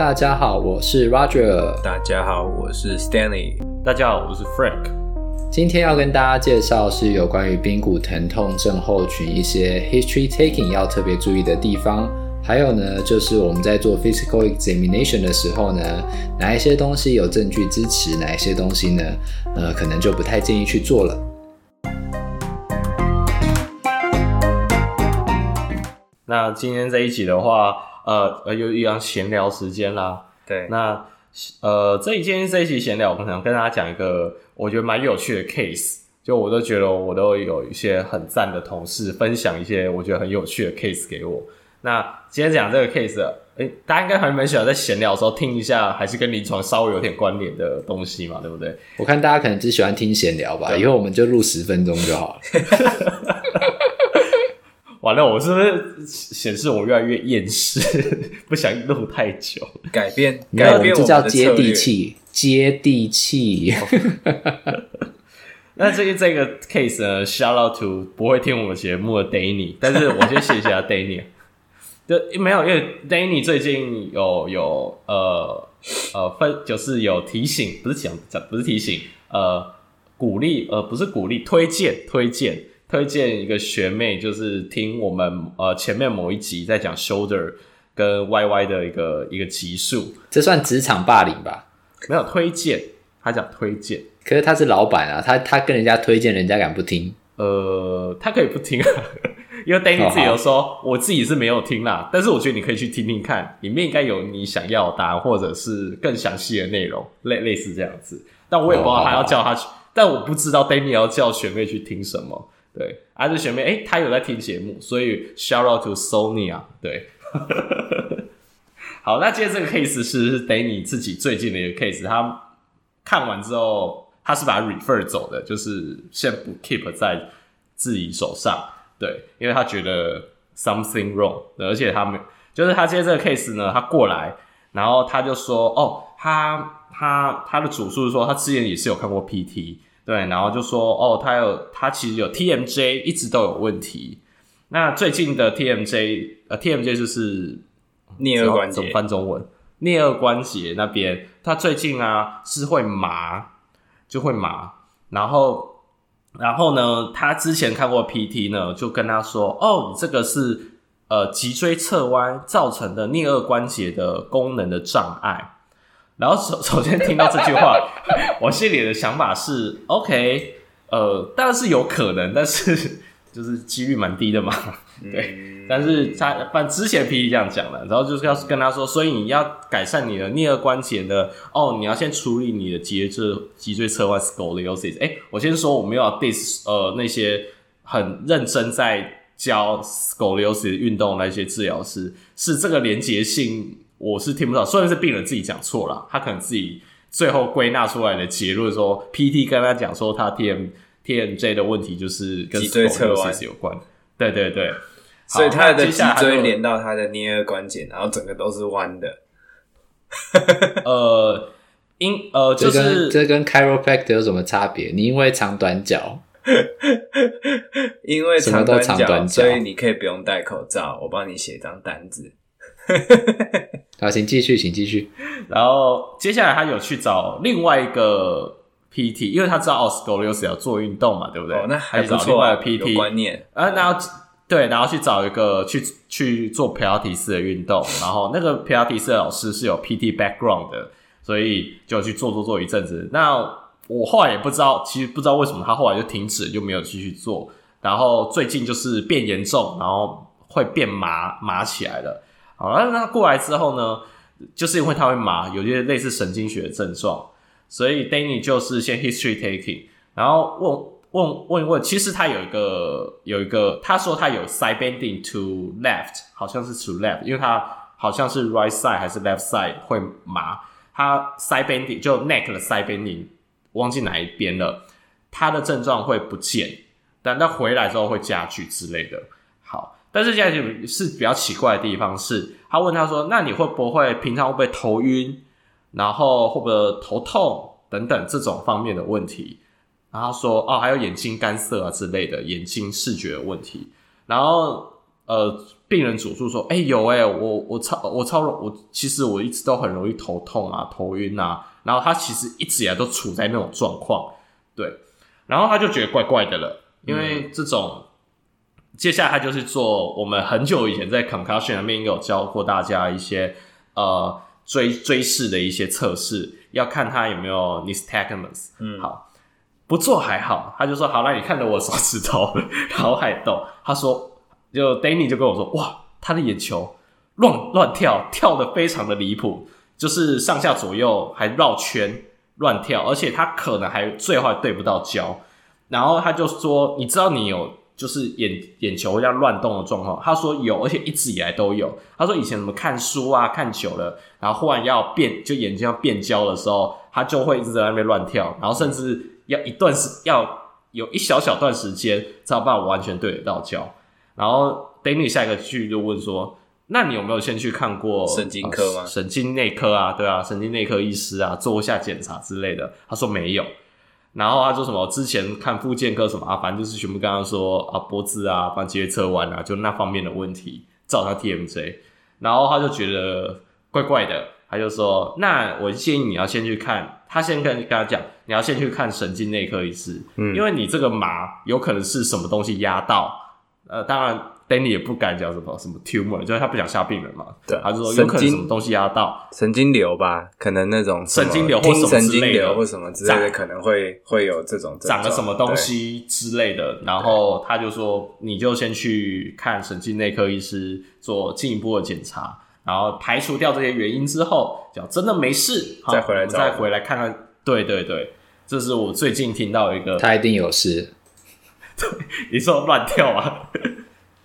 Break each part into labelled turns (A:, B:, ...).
A: 大家好，我是 Roger。
B: 大家好，我是 Stanley。
C: 大家好，我是 Frank。
A: 今天要跟大家介绍是有关于髌骨疼痛症候群一些 history taking 要特别注意的地方，还有呢，就是我们在做 physical examination 的时候呢，哪一些东西有证据支持，哪一些东西呢，呃，可能就不太建议去做了。
C: 那今天这一集的话。呃呃，又一样闲聊时间啦。
B: 对，
C: 那呃，这一天这一期闲聊，我想跟大家讲一个我觉得蛮有趣的 case。就我都觉得我都有一些很赞的同事分享一些我觉得很有趣的 case 给我。那今天讲这个 case，哎、欸，大家应该还蛮喜欢在闲聊的时候听一下，还是跟临床稍微有点关联的东西嘛，对不对？
A: 我看大家可能只喜欢听闲聊吧，以后我们就录十分钟就好了。
C: 完了，我是不是显示我越来越厌世，不想录太久？
B: 改变，
A: 改变，这叫接地气，接地气。
C: 那最近这个 case 呢，shout out to 不会听我们节目的 Danny，但是我先谢谢 Danny。就没有，因为 Danny 最近有有呃呃分，就是有提醒，不是讲讲，不是提醒，呃，鼓励，呃，不是鼓励，推荐，推荐。推荐一个学妹，就是听我们呃前面某一集在讲 shoulder 跟 YY 的一个一个集数，
A: 这算职场霸凌吧？
C: 没有推荐，他讲推荐，
A: 可是他是老板啊，他他跟人家推荐，人家敢不听？
C: 呃，他可以不听啊，因为 Danny 自己有说，哦、我自己是没有听啦，但是我觉得你可以去听听看，里面应该有你想要的答案，或者是更详细的内容，类类似这样子。但我也不知道他要叫他去，哦、但我不知道 Danny 要叫学妹去听什么。对，啊，这学妹，哎，她有在听节目，所以 shout out to Sony 啊。对，好，那今天这个 case 是得你自己最近的一个 case，他看完之后，他是把 refer 走的，就是先不 keep 在自己手上，对，因为他觉得 something wrong，而且他们，就是他今天这个 case 呢，他过来，然后他就说，哦，他他他的主诉是说，他之前也是有看过 PT。对，然后就说哦，他有他其实有 TMJ 一直都有问题。那最近的 TMJ 呃 TMJ 就是
B: 颞颌关节，
C: 怎么翻中文？颞颌关节那边，他最近啊是会麻，就会麻。然后然后呢，他之前看过 PT 呢，就跟他说哦，你这个是呃脊椎侧弯造成的颞颌关节的功能的障碍。然后首首先听到这句话，我心里的想法是，OK，呃，当然是有可能，但是就是几率蛮低的嘛，对。嗯、但是他反正之前 PT 这样讲了，然后就是要跟他说，所以你要改善你的颞颌关节的，哦，你要先处理你的脊椎脊椎侧弯 scoliosis。哎，我先说我没有要 diss 呃那些很认真在教 scoliosis 运动的那些治疗师，是这个连结性。我是听不到，虽然是病人自己讲错了，他可能自己最后归纳出来的结论说，PT 跟他讲说他 T M T M J 的问题就是跟脊椎侧弯有关，对对对，
B: 所以他的脊椎连到他的颞顎关节，然后整个都是弯的。
C: 呃，因呃就是
A: 这跟 chiropractor 有什么差别？你因为长短脚，
B: 因为长短脚，所以你可以不用戴口罩，我帮你写张单子。
A: 好，请继续，请继续。
C: 然后接下来他有去找另外一个 PT，因为他知道 scoliosis 要做运动嘛，对不对？
B: 哦，那还不错，
C: 另外的 PT
B: 观念
C: 啊，然后对，然后去找一个去去做普拉提式的运动，然后那个普拉提式的老师是有 PT background 的，所以就去做做做一阵子。那我后来也不知道，其实不知道为什么他后来就停止，就没有继续做。然后最近就是变严重，然后会变麻麻起来了。好，那他过来之后呢，就是因为他会麻，有些类似神经学的症状，所以 Danny 就是先 history taking，然后问问问一问，其实他有一个有一个，他说他有 side bending to left，好像是 to left，因为他好像是 right side 还是 left side 会麻，他 side bending 就 neck 的 side bending 忘记哪一边了，他的症状会不见，但他回来之后会加剧之类的。但是现在就是比较奇怪的地方是，他问他说：“那你会不会平常会不会头晕，然后会不会头痛等等这种方面的问题？”然后他说：“哦，还有眼睛干涩啊之类的眼睛视觉的问题。”然后呃，病人主诉说，哎、有哎、我我超我超我其实我一直都很容易头痛啊，头晕啊，然后他其实一直以来都处在那种状况，对，然后他就觉得怪怪的了，因为这种，接下来他就是做我们很久以前在 concussion 里面有教过大家一些呃追追视的一些测试，要看他有没有 nystagmus，嗯，好。不做还好，他就说好，那你看着我手指头，然后还动。他说，就 Danny 就跟我说，哇，他的眼球乱乱跳，跳的非常的离谱，就是上下左右还绕圈乱跳，而且他可能还最后还对不到焦。然后他就说，你知道你有就是眼眼球会这样乱动的状况？他说有，而且一直以来都有。他说以前什么看书啊看久了，然后忽然要变，就眼睛要变焦的时候，他就会一直在那边乱跳，然后甚至。要一段时，要有一小小段时间才有办法完全对得到焦。然后 Danny 下一个句就问说：“那你有没有先去看过
B: 神经科吗？
C: 啊、神经内科啊，对啊，神经内科医师啊，做一下检查之类的。”他说没有。然后他说什么？之前看复健科什么啊，反正就是全部跟他说啊，脖子啊，反正脊椎侧弯啊，就那方面的问题，照他 TMJ。然后他就觉得怪怪的，他就说：“那我建议你要先去看。”他先跟跟他讲，你要先去看神经内科医师，嗯，因为你这个麻有可能是什么东西压到，呃，当然 Danny 也不敢讲什么什么 tumor，就是他不想吓病人嘛，对，他就说有可能什么东西压到
B: 神经瘤吧，可能那种
C: 神经瘤或什么
B: 神经瘤或什么之类的，可能会会有这种
C: 长了什么东西之类的，然后他就说你就先去看神经内科医师做进一步的检查。然后排除掉这些原因之后，讲真的没事，
B: 再回来
C: 再回来看看。对对对，这是我最近听到一个，
A: 他一定有事。
C: 对，你说乱跳啊？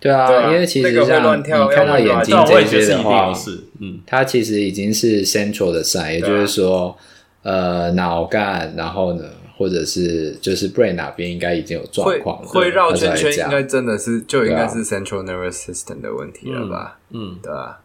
A: 对啊，对啊，因为其实像你看到眼睛这些的话，嗯，它其实已经是 central 的 sign，也就是说，呃，脑干，然后呢，或者是就是 brain 哪边应该已经有状况，
B: 会绕圈圈，应该真的是就应该是 central nervous system 的问题了吧？嗯，对啊。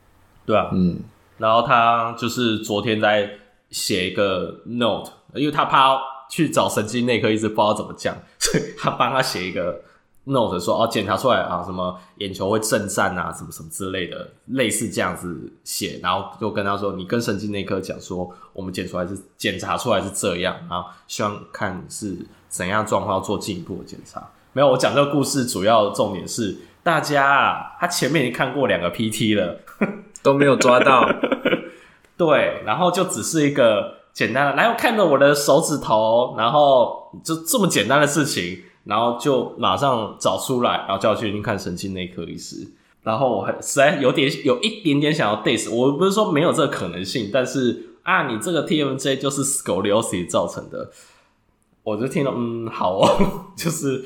C: 对啊，嗯，然后他就是昨天在写一个 note，因为他怕去找神经内科医师，不知道怎么讲，所以他帮他写一个 note，说哦，检查出来啊，什么眼球会震颤啊，什么什么之类的，类似这样子写，然后就跟他说，你跟神经内科讲说，我们检出来是检查出来是这样，然后希望看是怎样状况要做进一步的检查。没有，我讲这个故事主要重点是大家啊，他前面已经看过两个 PT 了。
B: 都没有抓到，
C: 对，然后就只是一个简单的，来，我看着我的手指头，然后就这么简单的事情，然后就马上找出来，然后叫我去看神经内科医师。然后我还实在有点有一点点想要 diss，我不是说没有这个可能性，但是啊，你这个 TMJ 就是 scoliosis 造成的，我就听了嗯，好哦，就是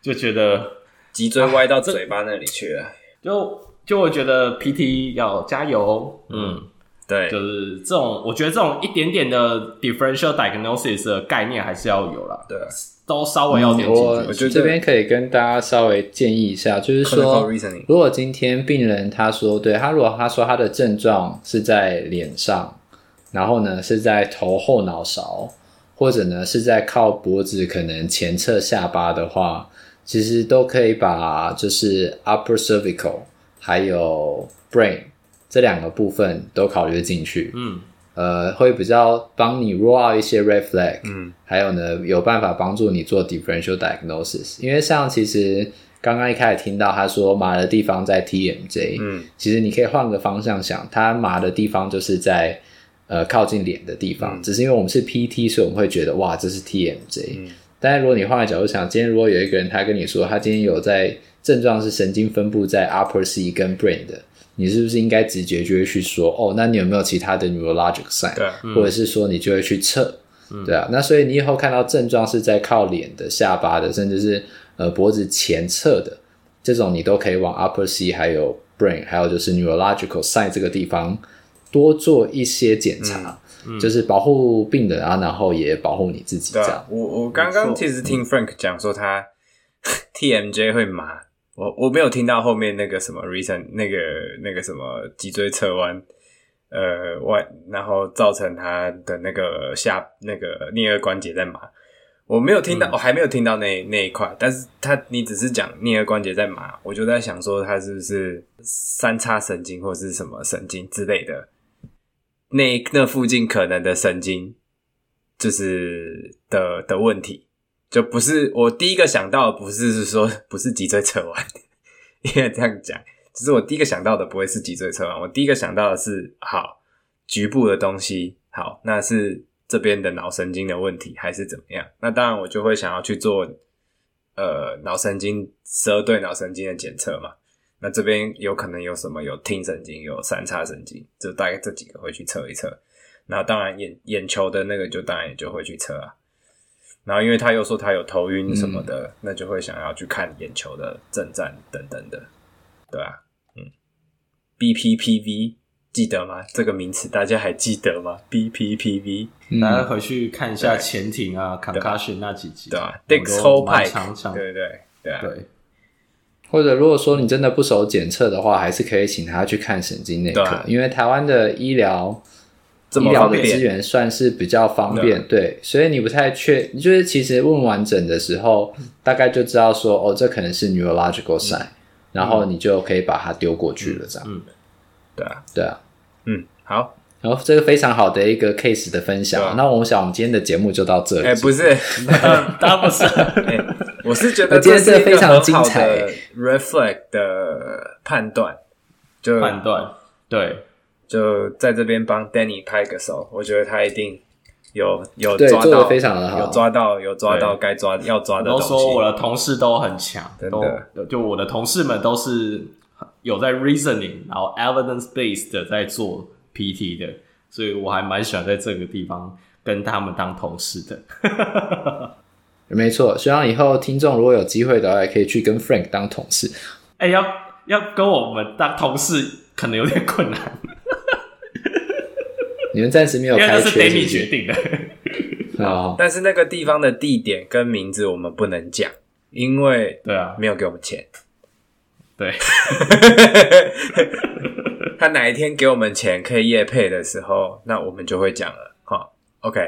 C: 就觉得
B: 脊椎歪到嘴巴那里去了，
C: 就。就会觉得 PT 要加油，嗯，
B: 对，
C: 就是这种，我觉得这种一点点的 differential diagnosis 的概念还是要有啦，
B: 对，
C: 都稍微要点进。
A: 我这边可以跟大家稍微建议一下，就是说，如果今天病人他说，对，他如果他说他的症状是在脸上，然后呢是在头后脑勺，或者呢是在靠脖子可能前侧下巴的话，其实都可以把就是 upper cervical。还有 brain 这两个部分都考虑进去，嗯，呃，会比较帮你 roll out 一些 red flag，嗯，还有呢，有办法帮助你做 differential diagnosis。因为像其实刚刚一开始听到他说麻的地方在 TMJ，嗯，其实你可以换个方向想，他麻的地方就是在呃靠近脸的地方，嗯，只是因为我们是 PT，所以我们会觉得哇，这是 TMJ。嗯，但是如果你换个角度想，今天如果有一个人他跟你说他今天有在症状是神经分布在 upper C 跟 brain 的，你是不是应该直觉就会去说哦？那你有没有其他的 neurologic sign？对，嗯、或者是说你就会去测，嗯、对啊。那所以你以后看到症状是在靠脸的、下巴的，甚至是呃脖子前侧的这种，你都可以往 upper C 还有 brain，还有就是 neurological sign 这个地方多做一些检查，嗯嗯、就是保护病人啊，然后也保护你自己。这样，啊、
B: 我我刚刚其实听 Frank 讲说他 TMJ 会麻。我我没有听到后面那个什么 reason 那个那个什么脊椎侧弯，呃，弯，然后造成他的那个下那个颞颌关节在麻。我没有听到，我、
C: 嗯哦、
B: 还没有听到那那一块。但是他你只是讲颞颌关节在麻，我就在想说他是不是三叉神经或是什么神经之类的，那那附近可能的神经就是的的问题，就不是我第一个想到的，不是是说不是脊椎侧弯，应该这样讲，只是我第一个想到的不会是脊椎侧弯，我第一个想到的是好局部的东西，好，那是。这边的脑神经的问题还是怎么样？那当然，我就会想要去做呃脑神经十二对脑神经的检测嘛。那这边有可能有什么？有听神经，有三叉神经，就大概这几个会去测一测。那当然眼眼球的那个就当然也就会去测啊。然后因为他又说他有头晕什么的，嗯、那就会想要去看眼球的震颤等等的，对啊，嗯，BPPV。记得吗？这个名词大家还记得吗？BPPV，
C: 大家回去看一下潜艇啊，concussion 那几集，
B: 对吧？Dix Hallpike，
C: 对
B: 对对对啊。
C: 对，
A: 或者如果说你真的不熟检测的话，还是可以请他去看神经内科，因为台湾的医疗医疗的资源算是比较方便，对，所以你不太确，就是其实问完整的时候，大概就知道说，哦，这可能是 neurological sign，然后你就可以把它丢过去了，这样。
B: 嗯，对啊，
A: 对啊。
B: 嗯，好，
A: 然后这个非常好的一个 case 的分享。那我想，我们今天的节目就到这里。
B: 哎，不是，
C: 当然不是。
B: 我是觉得这是一个很好的 reflect 的判断，就
C: 判断，对，
B: 就在这边帮 Danny 拍个手。我觉得他一定有有抓到，
A: 非常的好，
B: 有抓到，有抓到该抓要抓的东西。
C: 都说我的同事都很强，
B: 真的，
C: 就我的同事们都是。有在 reasoning，然后 evidence based 的在做 PT 的，所以我还蛮喜欢在这个地方跟他们当同事的。
A: 没错，希望以后听众如果有机会的话，也可以去跟 Frank 当同事。
C: 哎、欸，要要跟我们当同事，可能有点困难。
A: 你们暂时没有开缺，
C: 因为那是？Danny 决定的。
A: 哦，
B: 但是那个地方的地点跟名字我们不能讲，因为对啊，没有给我们钱。
C: 对，
B: 他哪一天给我们钱可以夜配的时候，那我们就会讲了。哈。OK，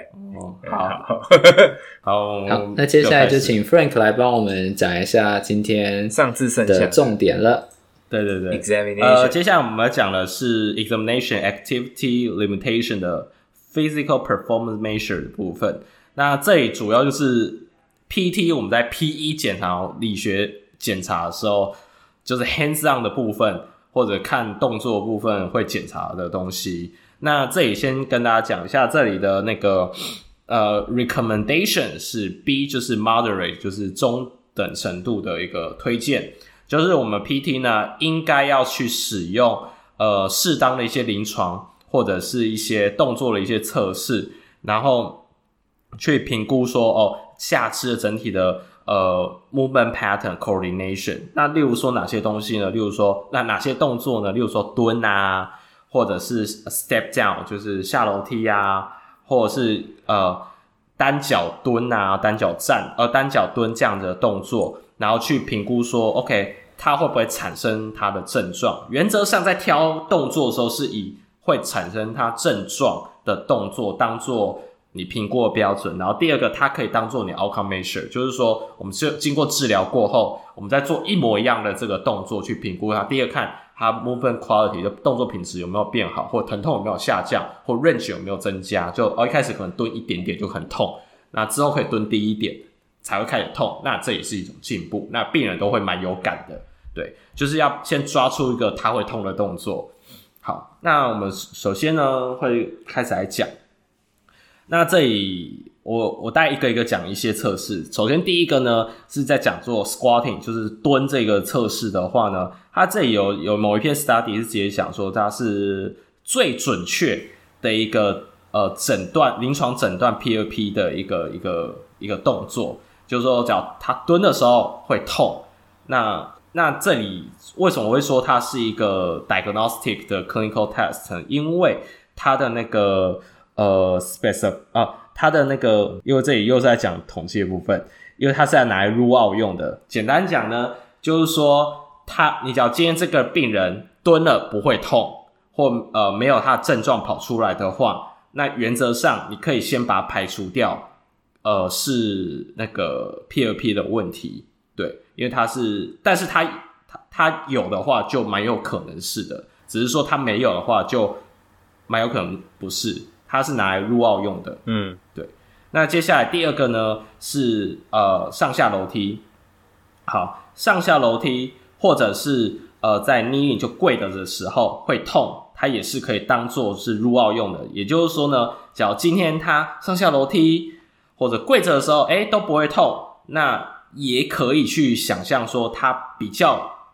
C: 好。好，
A: 好，那接下来就请 Frank 来帮我们讲一下今天
B: 上次剩下的
A: 重点了。
C: 对对对
B: ，examination。
C: 呃，接下来我们要讲的是 examination activity limitation 的 physical performance measure 的部分。那这里主要就是 PT，我们在 PE 检查理学检查的时候。就是 hands on 的部分，或者看动作部分会检查的东西。那这里先跟大家讲一下，这里的那个呃 recommendation 是 B，就是 moderate，就是中等程度的一个推荐。就是我们 PT 呢，应该要去使用呃适当的一些临床或者是一些动作的一些测试，然后去评估说哦下肢的整体的。呃，movement pattern coordination。那例如说哪些东西呢？例如说那哪些动作呢？例如说蹲啊，或者是 step down，就是下楼梯啊，或者是呃单脚蹲啊、单脚站、呃单脚蹲这样的动作，然后去评估说，OK，它会不会产生它的症状？原则上在挑动作的时候，是以会产生它症状的动作当做。你评估的标准，然后第二个，它可以当做你 outcome measure，就是说，我们是经过治疗过后，我们再做一模一样的这个动作去评估它。第二，看它 movement quality 的动作品质有没有变好，或疼痛有没有下降，或 range 有没有增加。就哦，一开始可能蹲一点点就很痛，那之后可以蹲低一点才会开始痛，那这也是一种进步。那病人都会蛮有感的，对，就是要先抓出一个他会痛的动作。好，那我们首先呢会开始来讲。那这里我我带一个一个讲一些测试。首先第一个呢是在讲做 squatting，就是蹲这个测试的话呢，它这里有有某一篇 study 是直接讲说它是最准确的一个呃诊断临床诊断 PRP 的一个一个一个动作，就是说只要他蹲的时候会痛。那那这里为什么我会说它是一个 diagnostic 的 clinical test？因为它的那个。呃 specif 啊，它的那个，因为这里又是在讲统计的部分，因为它是在拿来 rule out 用的。简单讲呢，就是说，他，你只要今天这个病人蹲了不会痛，或呃没有他的症状跑出来的话，那原则上你可以先把它排除掉，呃是那个 P 二 P 的问题，对，因为它是，但是它它它有的话就蛮有可能是的，只是说它没有的话就蛮有可能不是，它是拿来入奥用的，
B: 嗯，
C: 对。那接下来第二个呢是呃上下楼梯，好，上下楼梯或者是呃在 kneeling 就跪着的时候会痛，它也是可以当做是入奥用的。也就是说呢，假如今天他上下楼梯或者跪着的时候，哎都不会痛，那也可以去想象说它比较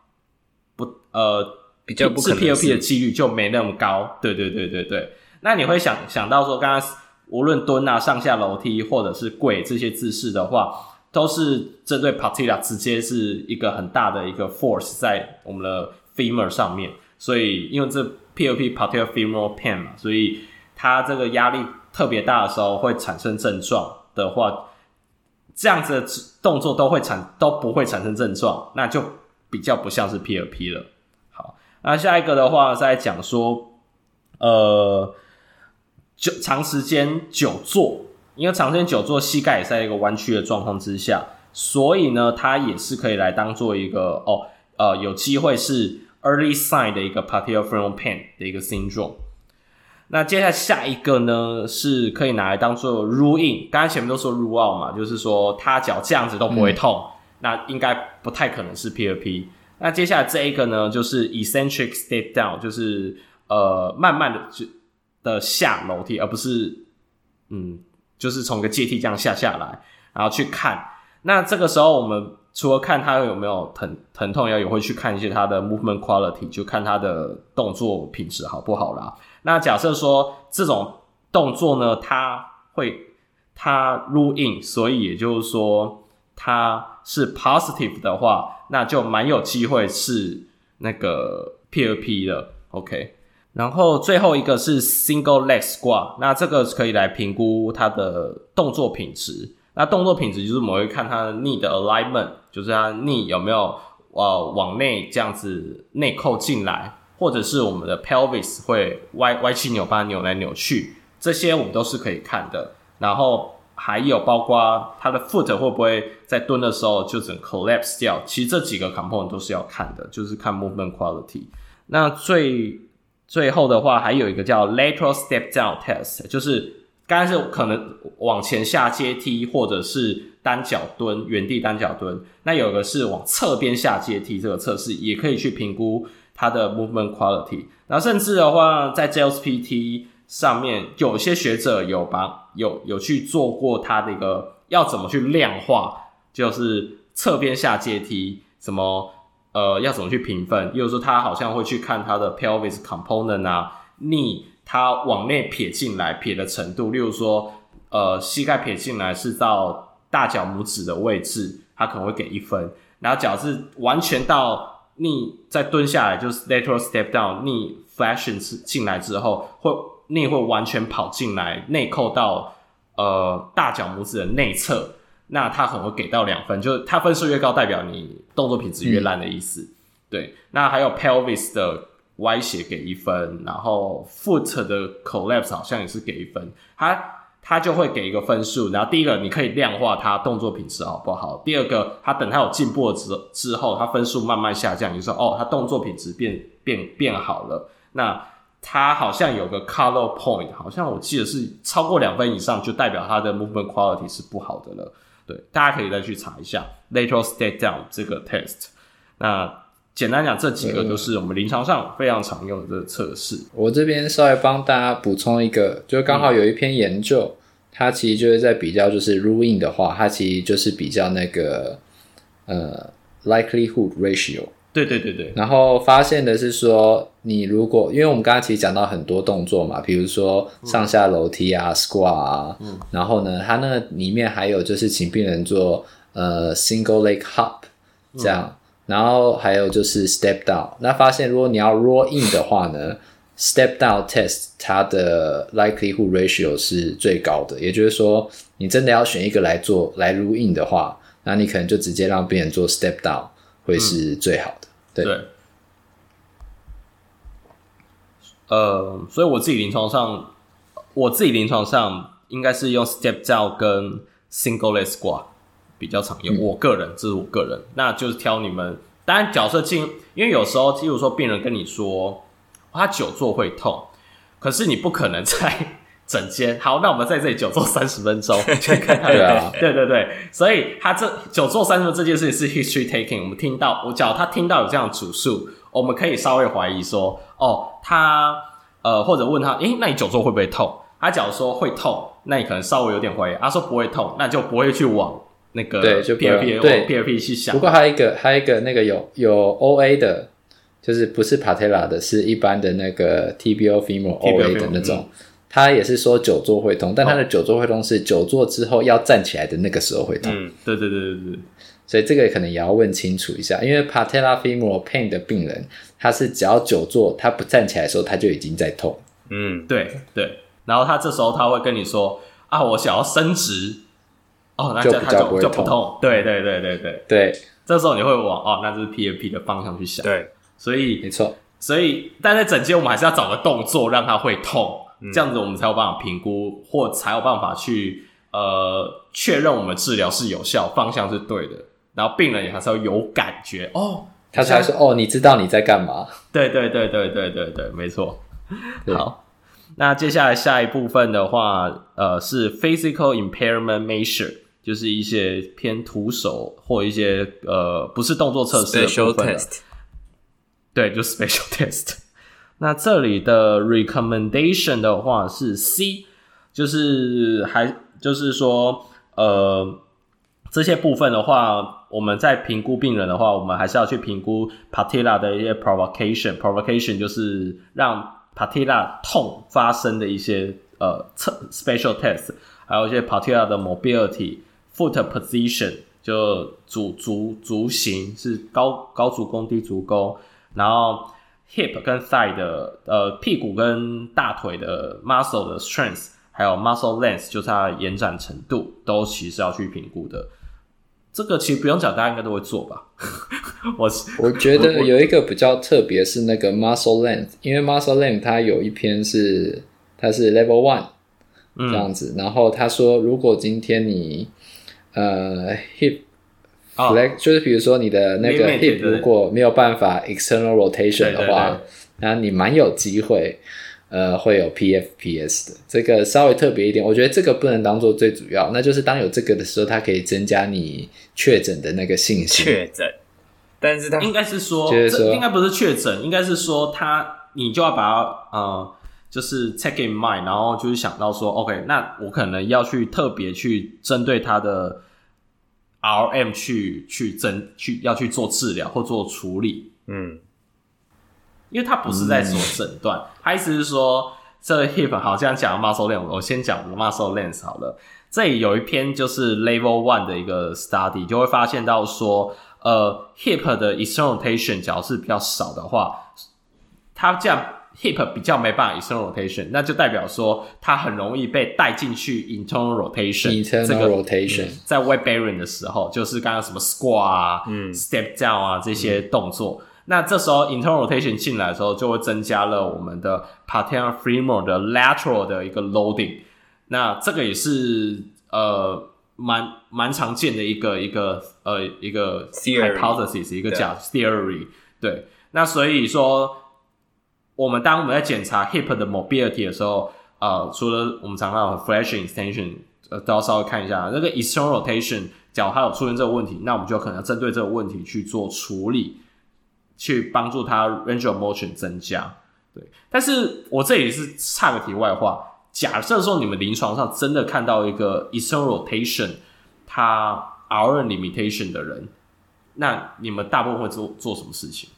C: 不呃
B: 比较不
C: 是 POP 的几率就没那么高。对对对对对，那你会想想到说刚刚。无论蹲啊、上下楼梯，或者是跪这些姿势的话，都是针对 patella 直接是一个很大的一个 force 在我们的 femur 上面。所以，因为这 POP patella femoral pain 嘛，所以它这个压力特别大的时候会产生症状的话，这样子的动作都会产都不会产生症状，那就比较不像是 P 二 P 了。好，那下一个的话再讲说，呃。久长时间久坐，因为长时间久坐，膝盖也在一个弯曲的状况之下，所以呢，它也是可以来当做一个哦，呃，有机会是 early sign 的一个 patellofemoral pain 的一个 syndrome。那接下来下一个呢，是可以拿来当做 rule in，刚才前面都说 rule out 嘛，就是说他脚这样子都不会痛，嗯、那应该不太可能是 P 二 P。那接下来这一个呢，就是 eccentric step down，就是呃，慢慢的就。的下楼梯，而不是，嗯，就是从一个阶梯这样下下来，然后去看。那这个时候，我们除了看他有没有疼疼痛，要也会去看一些他的 movement quality，就看他的动作品质好不好啦。那假设说这种动作呢，它会它 rule in，所以也就是说它是 positive 的话，那就蛮有机会是那个 PFP 的。OK。然后最后一个是 single leg 坠挂那这个可以来评估它的动作品质。那动作品质就是我们会看它的 knee 的 alignment，就是它 knee 有没有呃往内这样子内扣进来，或者是我们的 pelvis 会歪歪七扭八扭来扭去，这些我们都是可以看的。然后还有包括它的 foot 会不会在蹲的时候就整 collapse 掉，其实这几个 component 都是要看的，就是看 movement quality。那最最后的话，还有一个叫 lateral step down test，就是刚才是可能往前下阶梯，或者是单脚蹲、原地单脚蹲。那有一个是往侧边下阶梯，这个测试也可以去评估它的 movement quality。然后甚至的话，在 JLPT 上面，有些学者有把有有去做过它的一个要怎么去量化，就是侧边下阶梯什么。呃，要怎么去评分？例如说，他好像会去看他的 pelvis component 啊，knee 他往内撇进来撇的程度。例如说，呃，膝盖撇进来是到大脚拇指的位置，他可能会给一分。然后脚是完全到你再蹲下来，就是 lateral step down，你 flexion 进来之后，会 knee 会完全跑进来，内扣到呃大脚拇指的内侧。那他可能会给到两分，就是他分数越高，代表你动作品质越烂的意思。嗯、对，那还有 pelvis 的歪斜给一分，然后 foot 的 collapse 好像也是给一分，他他就会给一个分数。然后第一个你可以量化他动作品质好不好，第二个他等他有进步之之后，他分数慢慢下降，你说哦，他动作品质变变变好了，那他好像有个 color point，好像我记得是超过两分以上，就代表他的 movement quality 是不好的了。对，大家可以再去查一下 lateral step down 这个 test。那简单讲，这几个就是我们临床上非常常用的这个测试。
A: 我这边稍微帮大家补充一个，就刚好有一篇研究，嗯、它其实就是在比较，就是 rule in 的话，它其实就是比较那个呃 likelihood ratio。
C: 对对对对，
A: 然后发现的是说，你如果因为我们刚刚其实讲到很多动作嘛，比如说上下楼梯啊、嗯、squat 啊，嗯，然后呢，它那个里面还有就是请病人做呃 single leg hop 这样，嗯、然后还有就是 step down。那发现如果你要 roll in 的话呢，step down test 它的 likelihood ratio 是最高的，也就是说，你真的要选一个来做来 roll in 的话，那你可能就直接让病人做 step down 会是最好的。嗯对，对，
C: 呃，所以我自己临床上，我自己临床上应该是用 step down 跟 single leg squat 比较常用。
A: 嗯、
C: 我个人，这是我个人，那就是挑你们。当然，角色进，因为有时候，例如说病人跟你说他久坐会痛，可是你不可能在整间。好，那我们在这里久坐三十分钟。
A: 对啊，
C: 对对对，所以他这久坐三十分钟这件事情是 history taking。我们听到，我假如他听到有这样的主诉，我们可以稍微怀疑说，哦，他呃，或者问他，诶，那你久坐会不会痛？他假如说会痛，那你可能稍微有点怀疑。他说不会痛，那就不会去往那个
A: 对，就
C: PRP
A: 对
C: PRP 去想。
A: 不过还有一个，还有一个那个有有 OA 的，就是不是 Patella 的，是一般的那个 TBO Femoral OA 的那种，他也是说久坐会痛，但他的久坐会痛是久坐之后要站起来的那个时候会痛。
C: 嗯，对对对对对。
A: 所以这个可能也要问清楚一下，因为 Patella Femoral Pain 的病人，他是只要久坐，他不站起来的时候，他就已经在痛。
C: 嗯，对对。然后他这时候他会跟你说啊，我想要伸直，哦，那这样他就不就不痛。对对对对对
A: 对，
C: 这时候你会往哦，那就是 PFP 的方向去想。
B: 对，
C: 所以
A: 没错。
C: 所以但在整间我们还是要找个动作让它会痛，嗯、这样子我们才有办法评估，或才有办法去呃确认我们治疗是有效，方向是对的。然后病人也还是要有感觉哦，
A: 他才说哦，你知道你在干嘛？
C: 对对对对对对对，没错。好。那接下来下一部分的话，呃，是 physical impairment measure，就是一些偏徒手或一些呃不是动作测试的部分对，就 special test。那这里的 recommendation 的话是 C，就是还就是说，呃，这些部分的话，我们在评估病人的话，我们还是要去评估 patella 的一些 provocation。provocation 就是让 patella 痛发生的一些呃测 special test，还有一些 patella 的 mobility、foot position 就足足足型是高高足弓低足弓，然后 hip 跟 thigh 的呃屁股跟大腿的 muscle 的 strength，还有 muscle length 就是它的延展程度，都其实要去评估的。这个其实不用讲，大家应该都会做吧。我
A: 我觉得有一个比较特别是那个 muscle length，因为 muscle length 它有一篇是它是 level one 这样子，嗯、然后他说如果今天你呃 hip flex、哦、就是比如说你的那个 hip 如果没有办法 external rotation 的话，那你蛮有机会。呃，会有 PFPS 的，这个稍微特别一点，我觉得这个不能当做最主要，那就是当有这个的时候，它可以增加你确诊的那个信心。
B: 确诊，但是它
C: 应该是说，
A: 就是说
C: 这应该不是确诊，应该是说它，你就要把它呃，就是 take in mind，然后就是想到说，OK，那我可能要去特别去针对他的 RM 去去诊去要去做治疗或做处理，嗯。因为他不是在做诊断，嗯、他意思是说，这个 hip 好像讲 muscle length，我先讲 muscle length 好了。这里有一篇就是 level one 的一个 study，就会发现到说，呃，hip 的 external rotation 只要是比较少的话，它这样 hip 比较没办法 external rotation，那就代表说它很容易被带进去 internal rotation。
A: internal rotation、
C: 嗯、在 weight bearing 的时候，就是刚刚什么 squat 啊、嗯、step down 啊这些动作。嗯那这时候 internal rotation 进来的时候，就会增加了我们的 patella femur 的 lateral 的一个 loading。那这个也是呃蛮蛮常见的一个一个呃一个 hypothesis. 一个假 theory。对，那所以说我们当我们在检查 hip 的 mobility 的时候，呃，除了我们常常的 flexion extension，呃，都要稍微看一下那个 external rotation，假如它有出现这个问题，那我们就可能要针对这个问题去做处理。去帮助他 range of motion 增加，对。但是我这里是插个题外话，假设说你们临床上真的看到一个 external rotation，他 RM limitation 的人，那你们大部分会做做什么事情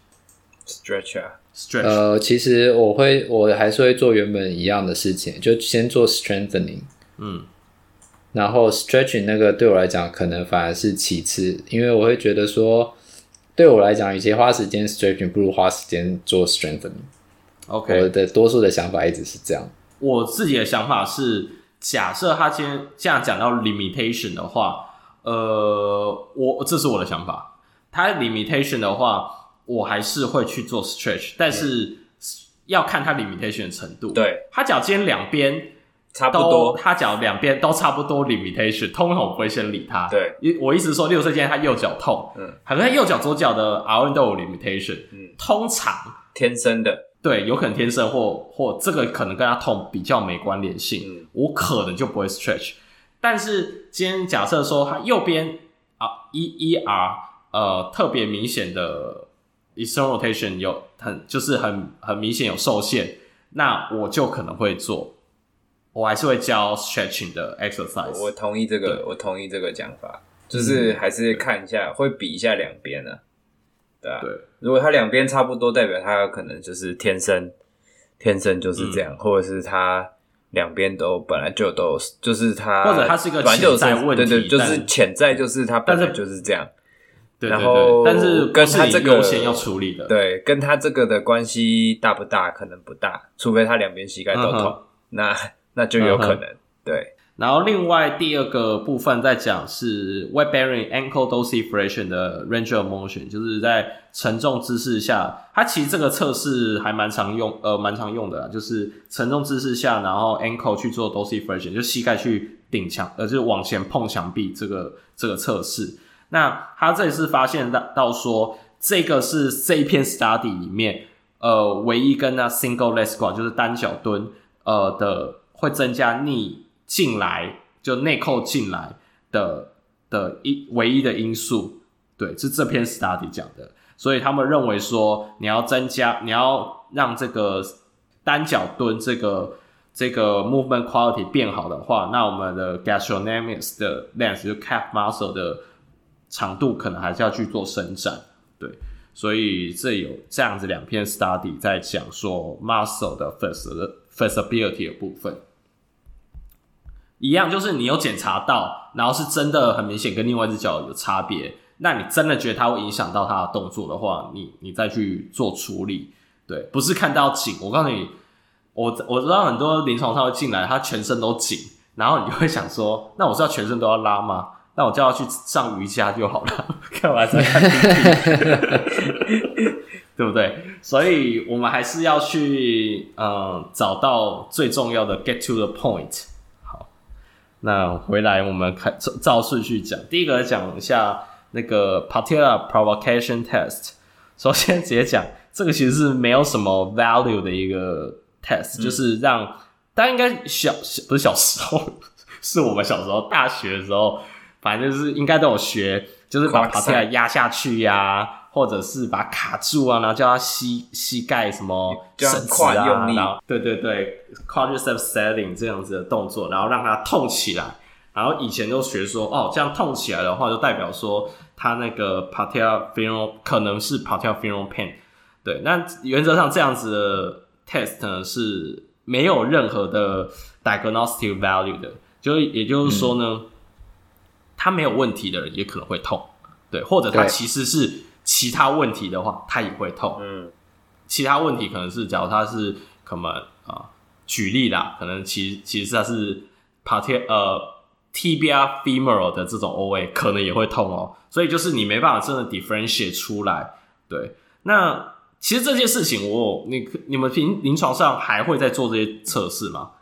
B: ？Stretch 啊。
A: 呃，其实我会，我还是会做原本一样的事情，就先做 strengthening，嗯，然后 stretching 那个对我来讲可能反而是其次，因为我会觉得说。对我来讲，与其花时间 stretching，不如花时间做 strengthening。OK，我的多数的想法一直是这样。
C: 我自己的想法是，假设他今天这样讲到 limitation 的话，呃，我这是我的想法。他 limitation 的话，我还是会去做 stretch，但是要看他 limitation 的程度。
B: 对，
C: 他脚尖两边
B: 差不多，
C: 他脚两边都差不多 limitation，通常我不会先理他。
B: 对，
C: 我意思说，六岁今天他右脚痛，嗯，可能右脚左脚的 RN 都有 limitation，嗯，通常
B: 天生的，
C: 对，有可能天生或或这个可能跟他痛比较没关联性，嗯，我可能就不会 stretch。但是今天假设说他右边啊 E E R 呃特别明显的 external rotation 有很就是很很明显有受限，那我就可能会做。我还是会教 stretching 的 exercise。
B: 我同意这个，我同意这个讲法，就是还是看一下，会比一下两边呢。对啊，对。如果他两边差不多，代表他有可能就是天生，天生就是这样，或者是他两边都本来就都，就是他，
C: 或者他是一个潜在问题，
B: 对对，就是潜在就是他本来就是这样。
C: 对，
B: 然后，
C: 但是
B: 跟他这个
C: 优先要处理的，
B: 对，跟他这个的关系大不大？可能不大，除非他两边膝盖都痛，那。那就有可能、嗯、对，
C: 然后另外第二个部分在讲是 weight bearing ankle dorsiflexion 的 range of motion，就是在承重姿势下，它其实这个测试还蛮常用，呃，蛮常用的啦，就是承重姿势下，然后 ankle 去做 dorsiflexion，就膝盖去顶墙，呃，就是往前碰墙壁这个这个测试。那他这里是发现到到说，这个是这一篇 study 里面，呃，唯一跟那 single leg squat 就是单脚蹲，呃的。会增加逆进来，就内扣进来的的一唯一的因素，对，是这篇 study 讲的。所以他们认为说，你要增加，你要让这个单脚蹲这个这个 movement quality 变好的话，那我们的 gastrocnemius 的 length 就 calf muscle 的长度可能还是要去做伸展，对。所以这有这样子两篇 study 在讲说 muscle 的 flexibility 的部分。一样，就是你有检查到，然后是真的很明显跟另外一只脚有差别，那你真的觉得它会影响到它的动作的话，你你再去做处理，对，不是看到紧。我告诉你，我我知道很多临床上会进来，他全身都紧，然后你就会想说，那我是要全身都要拉吗？那我就要去上瑜伽就好了，干嘛在看 PPT 对不对？所以我们还是要去嗯找到最重要的 get to the point。好那回来我们看照顺序讲，第一个讲一下那个 Patella Provocation Test。首先直接讲，这个其实是没有什么 value 的一个 test，、嗯、就是让大家应该小小不是小时候，是我们小时候大学的时候，反正就是应该都有学，就是把 Patella 压下去呀、啊。或者是把它卡住啊，然后叫他膝膝盖什么伸直啊，然后对对对，quadriceps setting 这样子的动作，然后让它痛起来。然后以前就学说，哦，这样痛起来的话，就代表说他那个 patellar femoral 可能是 patellar femoral pain。对，那原则上这样子的 test 呢是没有任何的 diagnostic value 的，就也就是说呢，嗯、他没有问题的人也可能会痛，对，或者他其实是。其他问题的话，他也会痛。嗯，其他问题可能是，假如他是可能啊，举例啦，可能其其实他是 patellar 呃 tibia femoral 的这种 OA，可能也会痛哦。所以就是你没办法真的 differentiate 出来。对，那其实这些事情我，我你你们临临床上还会在做这些测试吗？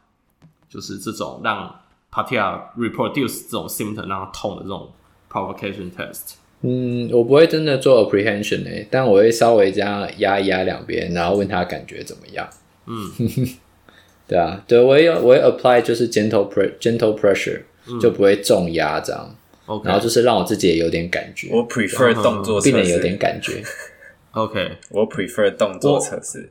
C: 就是这种让 patellar reproduce 这种 symptom 让他痛的这种 provocation test。
A: 嗯，我不会真的做 apprehension 诶、欸，但我会稍微这样压一压两边，然后问他感觉怎么样。嗯，对啊，对我也我会 apply 就是 gentle pre gentle pressure，、嗯、就不会重压这样。OK，然后就是让我自己也有点感觉。
B: 我 prefer 动作测试，
A: 病人有点感觉。
C: OK，
B: 我 prefer 动作测试。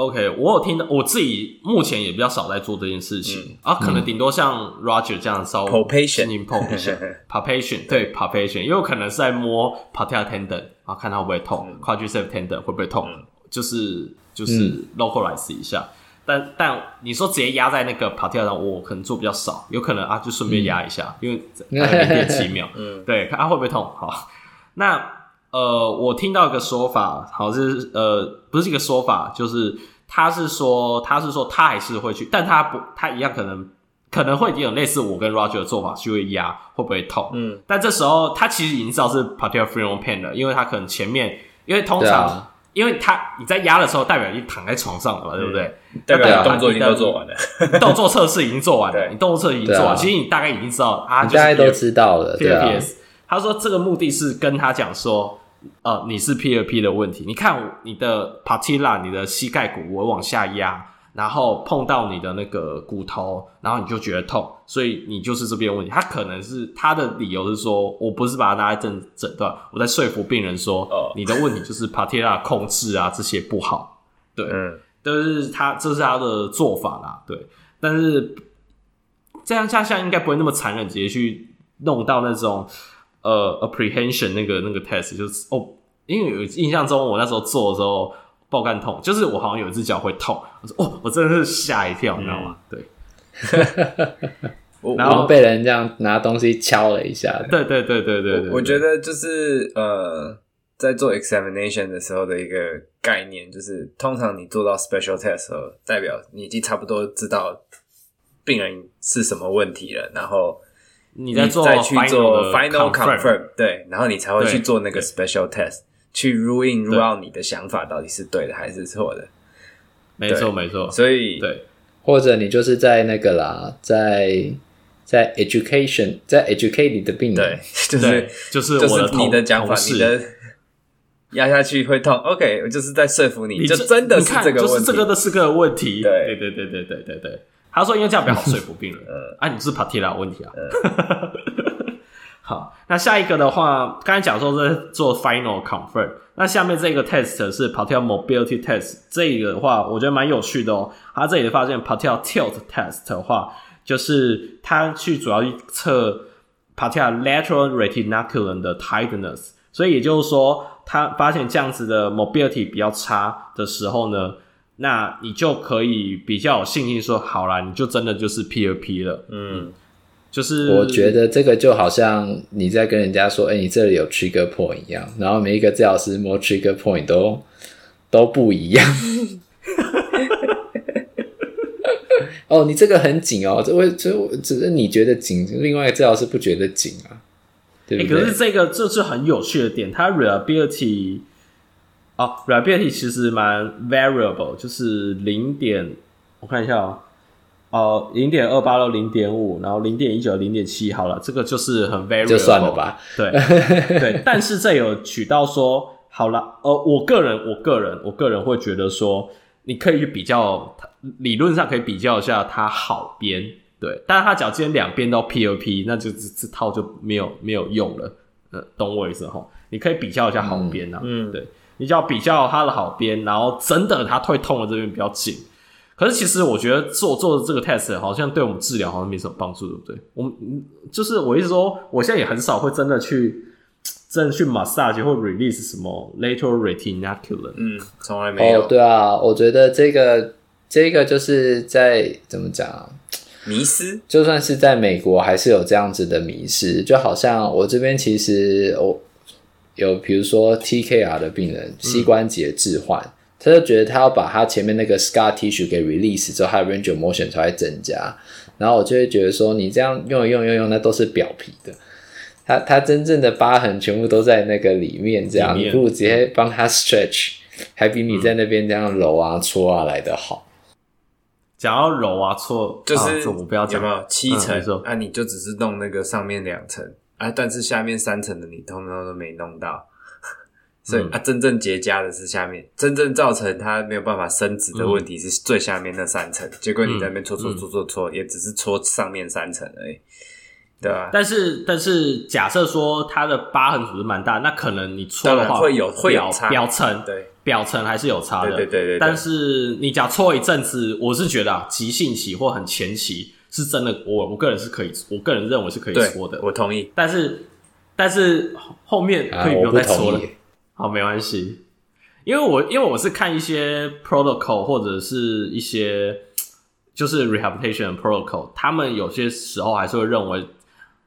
C: OK，我有听到，我自己目前也比较少在做这件事情、嗯、啊，可能顶多像 Roger 这样稍微 palpation，palpation，对 palpation，因为可能是在摸 patellar tendon 啊，看它会不会痛，quadriceps tendon 会不会痛，嗯、就是就是 localize 一下。嗯、但但你说直接压在那个 patellar 上，我可能做比较少，有可能啊，就顺便压一下，嗯、因为零点七秒，嗯，对，看它会不会痛。好，那。呃，我听到一个说法，好像是呃，不是一个说法，就是他是说，他是说他还是会去，但他不，他一样可能可能会有类似我跟 Roger 的做法，去会压，会不会痛？嗯，但这时候他其实已经知道是 femoral pain 了，因为他可能前面，因为通常、啊、因为他你在压的时候，代表你躺在床上了嘛，对不对？
B: 代表动作已经都做完了，
C: 动作测试已经做完了，你动作测试已经做完，其实你大概已经知道啊，
A: 大概都知道了。对啊，
C: 他说这个目的是跟他讲说，呃，你是 P 二 P 的问题，你看你的 patella，你的膝盖骨我往下压。然后碰到你的那个骨头，然后你就觉得痛，所以你就是这边问题。他可能是他的理由是说，我不是把它拿来诊诊断，我在说服病人说，呃，你的问题就是 patella 控制啊这些不好，对，嗯，都是他这是他的做法啦，对。但是这样下下应该不会那么残忍，直接去弄到那种呃 apprehension 那个那个 test，就是哦，因为有印象中我那时候做的时候。爆肝痛，就是我好像有一只脚会痛，我说哦，我真的是吓一跳，你知道吗？对，
A: 然后被人这样拿东西敲了一下，
C: 对对对对对对，
B: 我觉得就是呃，在做 examination 的时候的一个概念，就是通常你做到 special test 的时候，代表你已经差不多知道病人是什么问题了，然后
C: 你在做，
B: 再去做 final
C: confirm
B: 对，然后你才会去做那个 special test 去 ruin well 你的想法到底是对的还是错的。
C: 没错没错，
B: 所以
C: 对，
A: 或者你就是在那个啦，在在 education，在 educate 你的病人。
B: 对，就是
C: 就是，
B: 就是你的讲法，你的压下去会痛，OK，我就是在说服你，你就真的是这个。
C: 就是这个都是个问
B: 题。
C: 对对对对对对对。他说因为这样比较好说服病人。呃，啊，你是 patella 问题啊。好，那下一个的话，刚才讲说是做 final confirm，那下面这个 test 是 patella mobility test，这个的话我觉得蛮有趣的哦。他这里发现 patella tilt test 的话，就是他去主要去测 patella lateral retinaculum 的 tightness，所以也就是说，他发现这样子的 mobility 比较差的时候呢，那你就可以比较有信心说，好啦，你就真的就是 P 二 P 了，嗯。就是
A: 我觉得这个就好像你在跟人家说，哎、欸，你这里有 trigger point 一样，然后每一个治疗师摸 trigger point 都都不一样。哦，你这个很紧哦，这会这只是你觉得紧，另外一个治疗师不觉得紧啊，对不对？
C: 欸、可是这个这是很有趣的点，它 reliability 哦，reliability 其实蛮 variable，就是零点，我看一下哦。哦，零点二八到零点五，然后零点一九、零点七，好了，这个就是很 variable，
A: 就算了吧。
C: 对对，但是这有取到说，好了，呃，我个人，我个人，我个人会觉得说，你可以去比较，理论上可以比较一下它好编，对，但是它假如今天两边都 POP，那就这这套就没有没有用了，呃，懂我意思哈？你可以比较一下好编啊，嗯，对，你就要比较它的好边，然后真的它退痛的这边比较紧。可是其实我觉得做做的这个 test 好像对我们治疗好像没什么帮助，对不对？我们就是我一直说，我现在也很少会真的去真的去 massage 或 release 什么 lateral retinaculum，
B: 嗯，从来没有。
A: 哦，对啊，我觉得这个这个就是在怎么讲啊？
B: 迷失，
A: 就算是在美国，还是有这样子的迷失。就好像我这边其实我有，比如说 TKR 的病人，膝关节置换。嗯他就觉得他要把他前面那个 scar tissue 给 release 之后，他的 range of motion 才会增加。然后我就会觉得说，你这样用一用用用，那都是表皮的。他他真正的疤痕全部都在那个里面，这样你不如直接帮他 stretch，还比你在那边这样揉啊搓啊来的好。
C: 讲到揉啊搓，
B: 就是
C: 我不要讲
B: 有没有七层？啊，你就只是弄那个上面两层啊，但是下面三层的你通通都没弄到。所以啊，真正结痂的是下面，真正造成它没有办法伸直的问题是最下面那三层。结果你在那边搓搓搓搓搓，也只是搓上面三层而已，对吧？
C: 但是，但是假设说它的疤痕组织蛮大，那可能你搓的话
B: 会有会有差，
C: 表层
B: 对
C: 表层还是有差的，
B: 对对对。
C: 但是你假搓一阵子，我是觉得啊，急性期或很前期是真的，我我个人是可以，我个人认为是可以说的，
B: 我同意。
C: 但是，但是后面可以不用再说了。好，没关系，因为我因为我是看一些 protocol 或者是一些就是 rehabilitation protocol，他们有些时候还是会认为，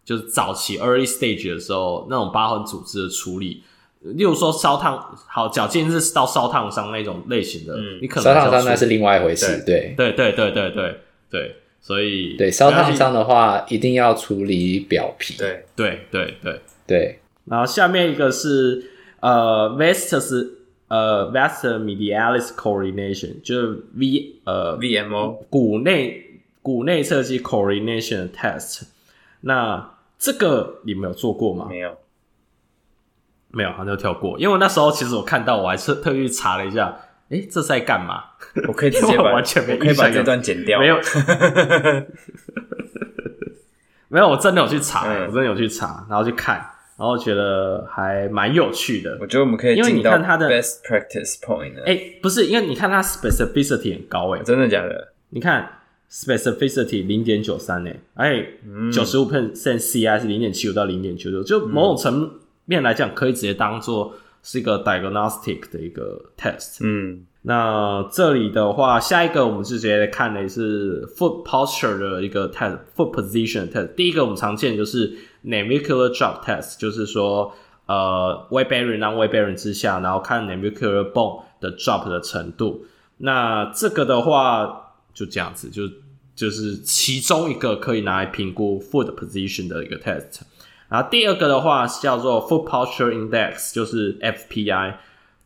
C: 就是早期 early stage 的时候，那种疤痕组织的处理，例如说烧烫，好，矫健是到烧烫伤那种类型的，嗯，你可能
A: 烧烫伤那是另外一回事，对，
C: 对，对，对，对，对，对，所以
A: 对烧烫伤的话，一定要处理表皮，
B: 对，
C: 对，对，对，
A: 对，
C: 然后下面一个是。呃，Vestus 呃 vastus medialis coordination，就是 V 呃
B: VMO
C: 骨内骨内侧肌 coordination test。那这个你没有做过吗？
B: 没有，
C: 没有，好像就跳过。因为我那时候其实我看到，我还是特意查了一下，诶，这是在干嘛？
B: 我可以直接
C: 完全没，
B: 可以把这段剪掉。
C: 没有，没有，我真的有去查，
B: 嗯、
C: 我真的有去查，然后去看，然后觉得还蛮有趣的。
B: 我觉得我们可以，
C: 因为你看它的
B: best practice point，
C: 哎，不是，因为你看它 specificity 很高，哎，
B: 真的假的？
C: 你看。Specificity 零点九三诶，哎，九十五 percent CI 是零点七五到零点九九，就某种层面来讲，可以直接当做是一个 diagnostic 的一个 test。嗯，那这里的话，下一个我们是直接看的是 foot posture 的一个 test，foot position test。第一个我们常见就是 navicular drop test，就是说呃 weight bearing non-weight bearing 之下，然后看 navicular bone 的 drop 的程度。那这个的话就这样子就。就是其中一个可以拿来评估 foot position 的一个 test，然后第二个的话是叫做 foot posture index，就是 FPI，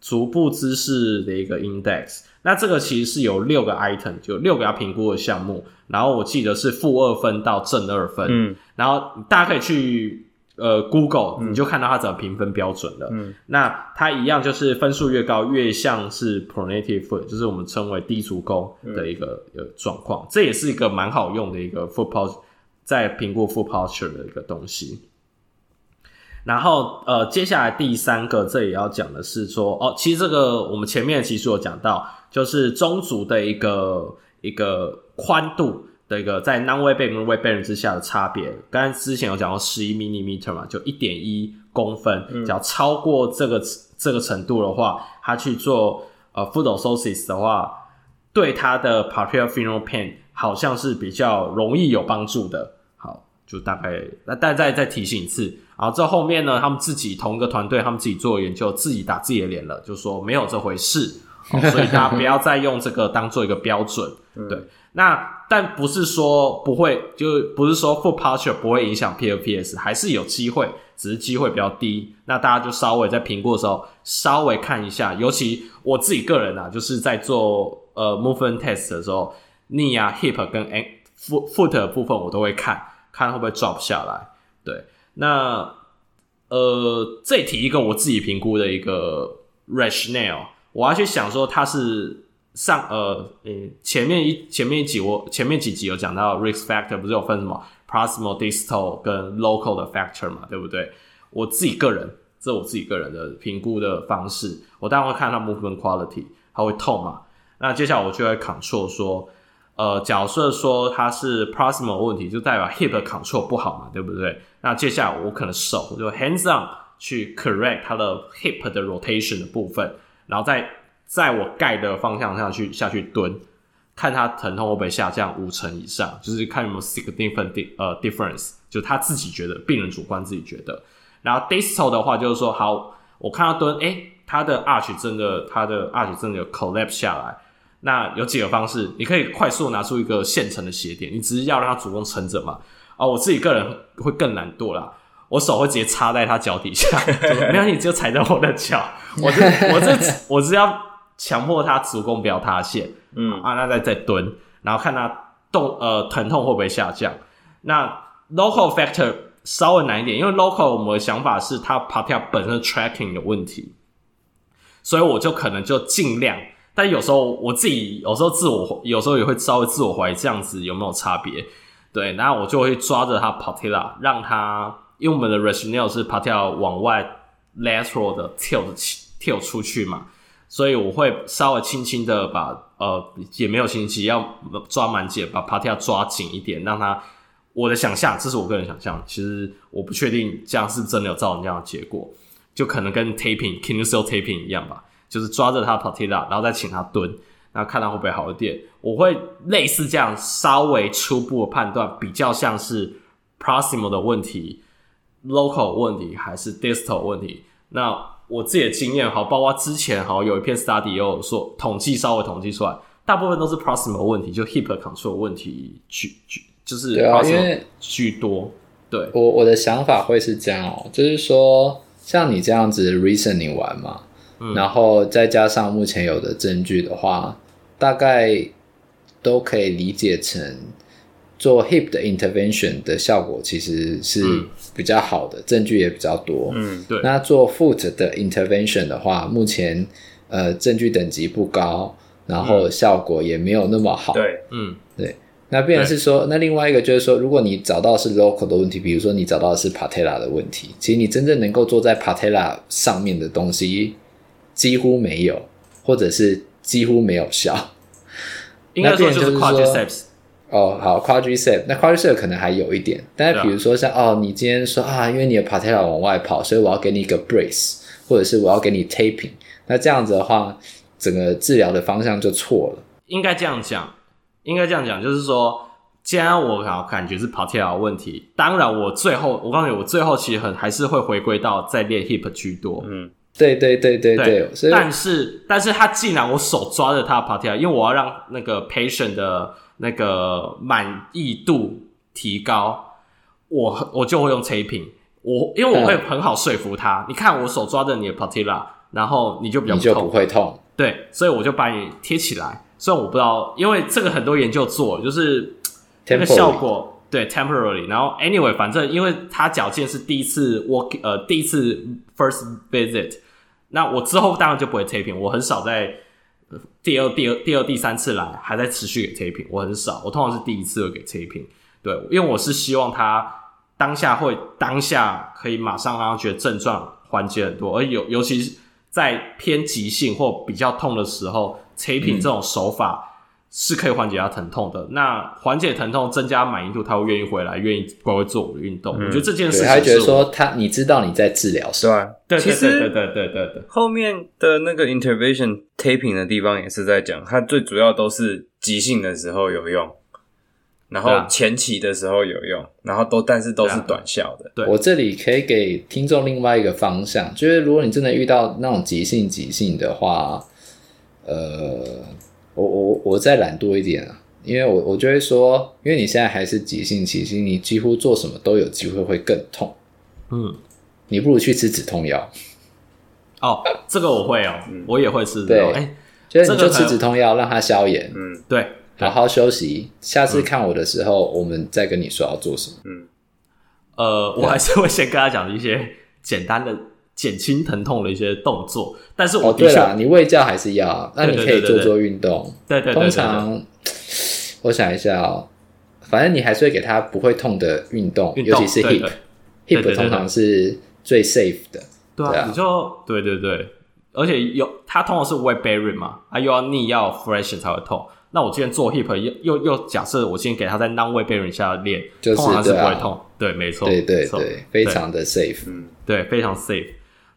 C: 足部姿势的一个 index。那这个其实是有六个 item，就六个要评估的项目。然后我记得是负二分到正二分，嗯，然后大家可以去。呃，Google，你就看到它怎么评分标准了。嗯，那它一样就是分数越高，越像是 pronative foot，就是我们称为低足弓的一个呃状况。这也是一个蛮好用的一个 foot posture，在评估 foot posture 的一个东西。然后呃，接下来第三个，这也要讲的是说，哦，其实这个我们前面其实有讲到，就是中足的一个一个宽度。的一个在 non-weight bearing 跟 weight bearing 之下的差别，刚才之前有讲到十一 millimeter 嘛，就一点一公分，只要超过这个这个程度的话，他去做呃 foot orthosis 的话，对他的 palpebral femoral pain 好像是比较容易有帮助的。好，就大概那但再再提醒一次，然后这后面呢，他们自己同一个团队，他们自己做研究，自己打自己的脸了，就说没有这回事，所以大家不要再用这个当做一个标准，对。那但不是说不会，就不是说 foot posture 不会影响 PLPS，还是有机会，只是机会比较低。那大家就稍微在评估的时候，稍微看一下。尤其我自己个人啊，就是在做呃 movement test 的时候，knee 啊 hip 跟 foot foot 的部分我都会看，看会不会 drop 下来。对，那呃这题一个我自己评估的一个 rationale，我要去想说它是。上呃，诶，前面一前面一集我前面几集有讲到 risk factor，不是有分什么 proximal、distal 跟 local 的 factor 嘛，对不对？我自己个人，这我自己个人的评估的方式，我当然会看它 movement quality，它会痛嘛。那接下来我就会 control 说，呃，假设说它是 proximal 问题，就代表 hip control 不好嘛，对不对？那接下来我可能手就 hands on 去 correct 它的 hip 的 rotation 的部分，然后再。在我盖的方向上去下去蹲，看他疼痛会不会下降五成以上，就是看有没有 significant 呃 difference，就他自己觉得，病人主观自己觉得。然后 distal 的话就是说，好，我看他蹲，诶、欸，他的 arch 真的，他的 arch 真的有 collapse 下来。那有几个方式，你可以快速拿出一个现成的鞋垫，你只是要让它主动撑着嘛。哦，我自己个人会更懒惰啦，我手会直接插在他脚底下，没关系，你就踩在我的脚，我这我这我是要。强迫他足弓不要塌陷，嗯啊，那再再蹲，然后看他动呃疼痛会不会下降。那 local factor 稍微难一点，因为 local 我们的想法是它 patella 本身 tracking 有问题，所以我就可能就尽量，但有时候我自己有时候自我有时候也会稍微自我怀疑这样子有没有差别。对，然后我就会抓着他 patella，让他因为我们的 rationale 是 patella 往外 lateral 的 tilt tilt 出去嘛。所以我会稍微轻轻的把呃，也没有轻轻，要抓满紧，把 patella 抓紧一点，让它。我的想象，这是我个人想象，其实我不确定这样是真的有造成这样的结果，就可能跟 taping kinesio taping 一样吧，就是抓着他 patella，然后再请他蹲，然后看他会不会好一点。我会类似这样稍微初步的判断，比较像是 proximal 的问题，local 问题还是 distal 问题，那。我自己的经验好，包括之前好有一篇 study 也有说统计稍微统计出来，大部分都是 proximal 问题，就 hip control 问题居居就是
A: 因为
C: 居多。对，
A: 我我的想法会是这样哦，就是说像你这样子 reasoning 完嘛，嗯，然后再加上目前有的证据的话，大概都可以理解成做 hip 的 intervention 的效果其实是比较好的，嗯、证据也比较多。
B: 嗯，对。
A: 那做 foot 的 intervention 的话，目前呃证据等级不高，然后效果也没有那么好。
B: 对，嗯，
A: 对。那变然是说，那另外一个就是说，如果你找到是 local 的问题，比如说你找到的是 patella 的问题，其实你真正能够做在 patella 上面的东西几乎没有，或者是几乎没有效。
C: 应该说就是 quadriceps。
A: 哦，好，quadriceps，那 quadriceps 可能还有一点，但是比如说像、啊、哦，你今天说啊，因为你的 patella 往外跑，所以我要给你一个 brace，或者是我要给你 taping，那这样子的话，整个治疗的方向就错了。
C: 应该这样讲。应该这样讲，就是说，既然我感觉是 patella 问题，当然我最后，我告诉你，我最后其实很还是会回归到在练 hip 居多。
A: 嗯，对对对
C: 对对。但是，但是他既然我手抓着他的 partilla，因为我要让那个 patient 的那个满意度提高，我我就会用 taping。我因为我会很好说服他，嗯、你看我手抓着你的 partilla，然后你就比
A: 较就不会痛。
C: 对，所以我就把你贴起来。虽然我不知道，因为这个很多研究做，就是那个效果.对 temporarily。然后 anyway，反正因为他矫健是第一次 work，呃，第一次 first visit，那我之后当然就不会 taping。我很少在第二、第二、第二、第三次来还在持续给 taping，我很少。我通常是第一次会给 taping。对，因为我是希望他当下会当下可以马上让他觉得症状缓解很多，而尤尤其是在偏急性或比较痛的时候。taping 这种手法是可以缓解他疼痛的。嗯、那缓解疼痛、增加满意度，他会愿意回来，愿意乖乖做我的运动。嗯、我觉得这件事情，
A: 他觉得说他，你知道你在治疗，是吧？
C: 对，
B: 其实
C: 对对对对对对。
B: 后面的那个 intervention taping 的地方也是在讲，它最主要都是急性的时候有用，然后前期的时候有用，然后都但是都是短效的。
C: 对，
A: 我这里可以给听众另外一个方向，就是如果你真的遇到那种急性急性的话。呃，我我我再懒惰一点啊，因为我我就会说，因为你现在还是急性期，其实你几乎做什么都有机会会更痛。
C: 嗯，
A: 你不如去吃止痛药。
C: 哦，这个我会哦，嗯、我也会吃。
A: 对，
C: 哎、欸，
A: 就是你就吃止痛药，让它消炎。
C: 嗯，对，
A: 好好休息。下次看我的时候，嗯、我们再跟你说要做什么。
B: 嗯，
C: 呃，我还是会先跟他讲一些简单的。减轻疼痛的一些动作，但是
A: 哦、对啦，你胃教还是要，那你可以做做运动。
C: 对对对，
A: 通常 我想一下哦，反正你还是会给他不会痛的
C: 运动，
A: 尤其是 hip，hip 通常是最 safe 的。
C: 对啊，你就对对对，而且有它通常是 weight bearing 嘛，它又要 knee 要 fresh 才会痛。那我今天做 hip 又又又假设我今天给他在 non weight bearing 下练，
A: 就是
C: 通常是不会痛。对，没错，
A: 对对对，非常的 safe，
C: 嗯，对，非常 safe。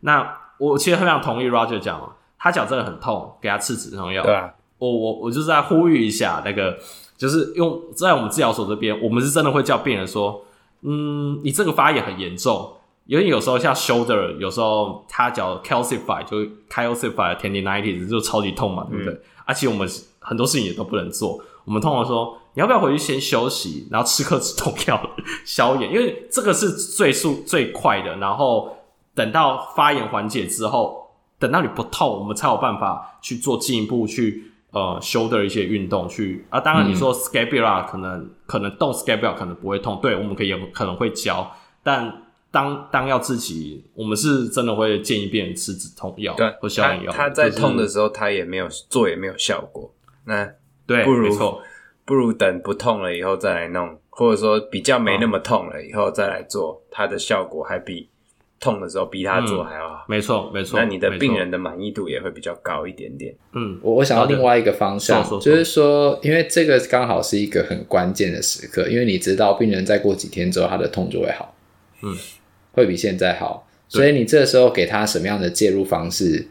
C: 那我其实非常同意 Roger 讲，他脚真的很痛，给他吃止痛药。
B: 对啊，
C: 我我我就是在呼吁一下，那个就是用在我们治疗所这边，我们是真的会叫病人说，嗯，你这个发炎很严重，因为有时候像 shoulder，有时候他脚 calcify 就 calcify tendinitis 就超级痛嘛，对不对？而且、我们很多事情也都不能做，我们通常说你要不要回去先休息，然后吃颗止痛药消炎，因为这个是最速最快的，然后。等到发炎缓解之后，等到你不痛，我们才有办法去做进一步去呃 shoulder 一些运动去啊。当然你说 scapula 可能、嗯、可能动 scapula 可能不会痛，对，我们可以有可能会教，但当当要自己，我们是真的会建议病人吃止痛药或消炎药。
B: 他在痛的时候，他也没有做也没有效果，那
C: 对，
B: 不如不如等不痛了以后再来弄，或者说比较没那么痛了以后再来做，它的效果还比。痛的时候逼他做还要好，
C: 没错没错。
B: 那你的病人的满意度也会比较高一点点。
C: 嗯，
A: 我我想到另外一个方向，就是说，因为这个刚好是一个很关键的时刻，因为你知道病人再过几天之后他的痛就会好，
C: 嗯，
A: 会比现在好，所以你这时候给他什么样的介入方式，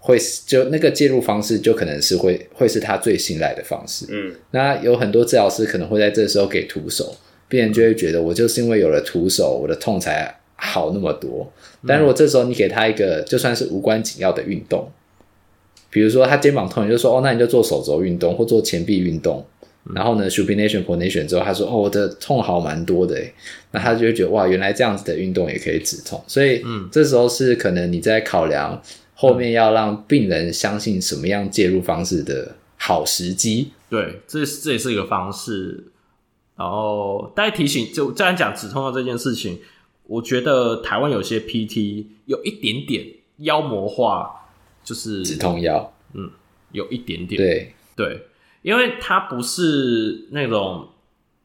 A: 会就那个介入方式就可能是会会是他最信赖的方式。
B: 嗯，
A: 那有很多治疗师可能会在这时候给徒手，病人就会觉得我就是因为有了徒手，我的痛才。好那么多，但如果这时候你给他一个就算是无关紧要的运动，比如说他肩膀痛，你就说哦，那你就做手肘运动或做前臂运动，然后呢，supination pronation 之后，他说哦，我的痛好蛮多的，那他就会觉得哇，原来这样子的运动也可以止痛，所以嗯，这时候是可能你在考量后面要让病人相信什么样介入方式的好时机。
C: 对，这这也是一个方式。然后大家提醒，就既然讲止痛药这件事情，我觉得台湾有些 PT 有一点点妖魔化，就是
A: 止痛药，
C: 嗯，有一点点，
A: 对。
C: 对，因为它不是那种，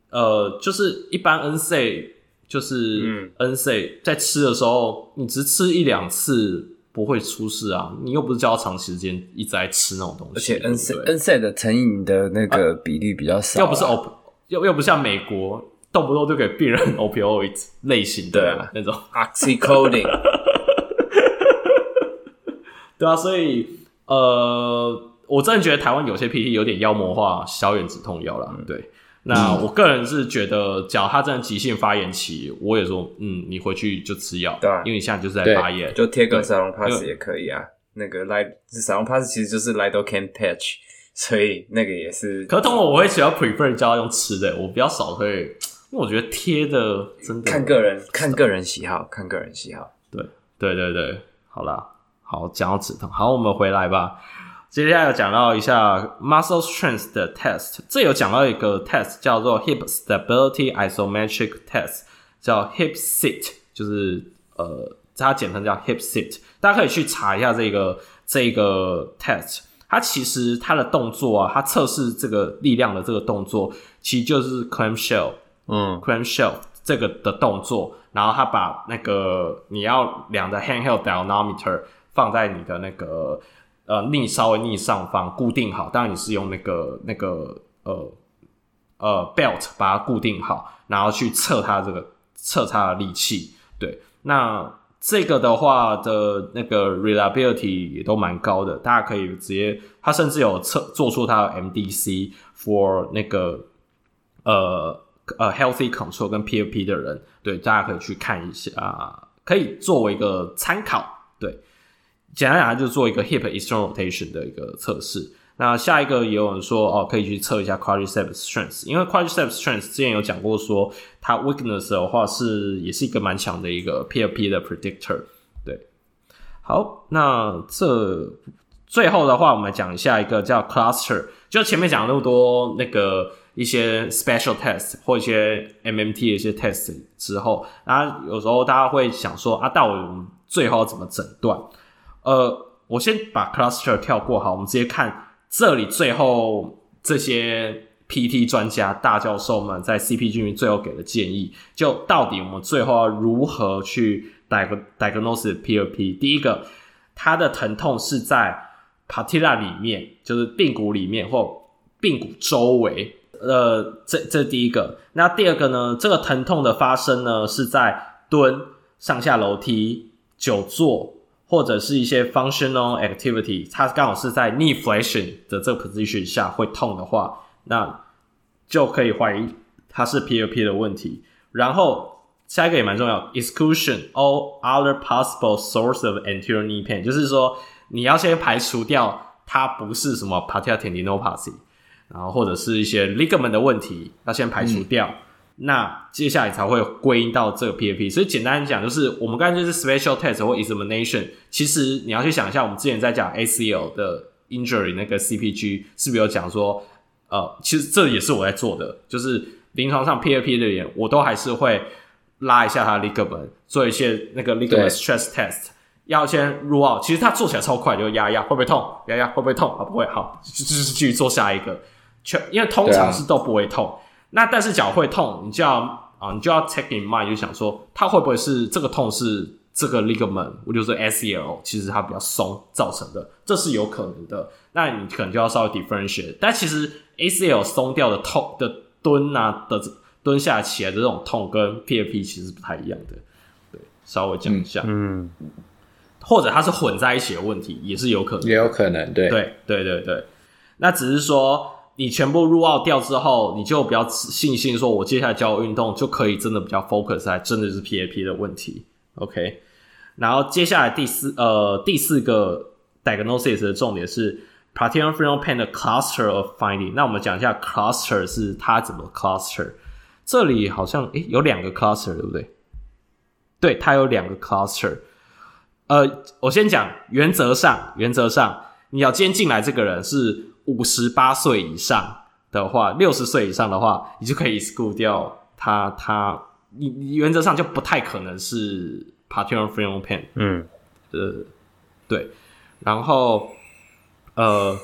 C: 呃，就是一般 NSAID，就是 NSAID 在吃的时候，你只吃一两次不会出事啊，你又不是叫他长时间一直在吃那种东西，
B: 而且 NSAID NSAID 的成瘾的那个比例比较少，啊，
C: 又不是 op。又又不像美国，动不动就给病人 opioid 类型的，对啊，那种
B: oxycodone，
C: 对啊，所以呃，我真的觉得台湾有些 PT 有点妖魔化消炎止痛药了。嗯、对，那我个人是觉得，假如他真的急性发炎期，我也说，嗯，你回去就吃药，
B: 对、啊，
C: 因为你现在就是在发炎，
B: 就贴个沙龙 pass 也可以啊。那个 light 沙龙 pass 其实就是 lidocaine patch。所以那个也是，
C: 可是通常我会比较 prefer 叫他用吃的，我比较少会，因为我觉得贴的真的
B: 看个人，看个人喜好，看个人喜好。
C: 对对对对，好啦，好讲到止痛，好，我们回来吧。接下来有讲到一下 muscle strength 的 test，这有讲到一个 test 叫做 hip stability isometric test，叫 hip sit，就是呃，它简称叫 hip sit，大家可以去查一下这个这个 test。它其实它的动作啊，它测试这个力量的这个动作，其实就是 clamshell，嗯，clamshell 这个的动作，然后他把那个你要量的 handheld dynamometer 放在你的那个呃逆稍微逆上方固定好，当然你是用那个那个呃呃 belt 把它固定好，然后去测它这个测它的力气，对，那。这个的话的那个 reliability 也都蛮高的，大家可以直接，它甚至有测做出它的 MDC for 那个呃呃 healthy control 跟 PFP 的人，对，大家可以去看一下，呃、可以作为一个参考。对，简单讲，就做一个 hip external rotation 的一个测试。那下一个也有人说哦，可以去测一下 quadriceps strength，因为 quadriceps strength 之前有讲过说，它 weakness 的话是也是一个蛮强的一个 PFP 的 predictor。对，好，那这最后的话，我们讲一下一个叫 cluster，就前面讲那么多那个一些 special test 或一些 MMT 的一些 test 之后，然后有时候大家会想说啊，到底我们最后要怎么诊断？呃，我先把 cluster 跳过，好，我们直接看。这里最后这些 PT 专家大教授们在 CPG 最后给的建议，就到底我们最后要如何去 diagnose PFP？第一个，它的疼痛是在 patella 里面，就是髌骨里面或髌骨周围。呃，这这第一个。那第二个呢？这个疼痛的发生呢是在蹲、上下楼梯、久坐。或者是一些 functional activity，它刚好是在 knee flexion 的这个 position 下会痛的话，那就可以怀疑它是 PFP 的问题。然后下一个也蛮重要，exclusion all other possible source of anterior knee pain，就是说你要先排除掉它不是什么 patellar tendinopathy，然后或者是一些 ligament 的问题，要先排除掉。嗯那接下来才会归因到这个 PAP，所以简单讲就是，我们刚才就是 special test 或 examination。其实你要去想一下，我们之前在讲 ACL 的 injury 那个 CPG 是不是有讲说，呃，其实这也是我在做的，就是临床上 PAP 的人，我都还是会拉一下他的 ligament，做一些那个 ligament stress test，要先 rule out。其实他做起来超快，就压压会不会痛，压压会不会痛啊？不会，好，就是继续做下一个，全因为通常是都不会痛。那但是脚会痛，你就要啊，你就要 take in mind，就想说它会不会是这个痛是这个 ligament，我就是 ACL，其实它比较松造成的，这是有可能的。那你可能就要稍微 differentiate。但其实 ACL 松掉的痛的蹲啊的蹲下起来的这种痛，跟 PFP 其实不太一样的。对，稍微讲一下，嗯，或者它是混在一起的问题，也是有可能，
A: 也有可能，对，
C: 对，对，对，对。那只是说。你全部入奥掉之后，你就比较信心说，我接下来教运动就可以真的比较 focus 在真的是 P A P 的问题，OK。然后接下来第四呃第四个 diagnosis 的重点是 patellofemoral pain 的 cluster of finding。那我们讲一下 cluster 是它怎么 cluster。这里好像诶有两个 cluster 对不对？对，它有两个 cluster。呃，我先讲原则上，原则上你要先进来这个人是五十八岁以上的话，六十岁以上的话，你就可以 exclude 掉他他，你你原则上就不太可能是 Parthenon Free Pen，
B: 嗯，
C: 呃，对，然后呃，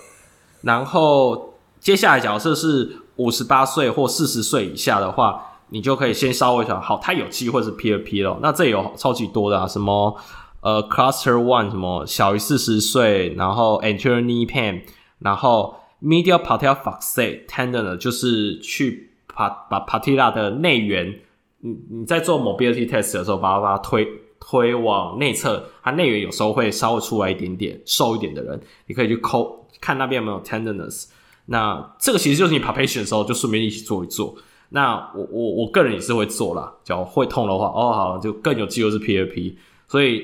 C: 然后接下来假设是五十八岁或四十岁以下的话。你就可以先稍微想好，它有机会是 peer P 了。那这有超级多的啊，什么呃 cluster one 什么小于四十岁，然后 anterior knee pain，然后 medial patellar fixate tendon 呢，就是去把把 patella 的内缘，你你在做 mobility test 的时候，把它把它推推往内侧，它内缘有时候会稍微出来一点点，瘦一点的人，你可以去抠看那边有没有 tenderness。那这个其实就是你 palpation 的时候，就顺便一起做一做。那我我我个人也是会做啦，脚会痛的话，哦好，就更有机会是 PRP，所以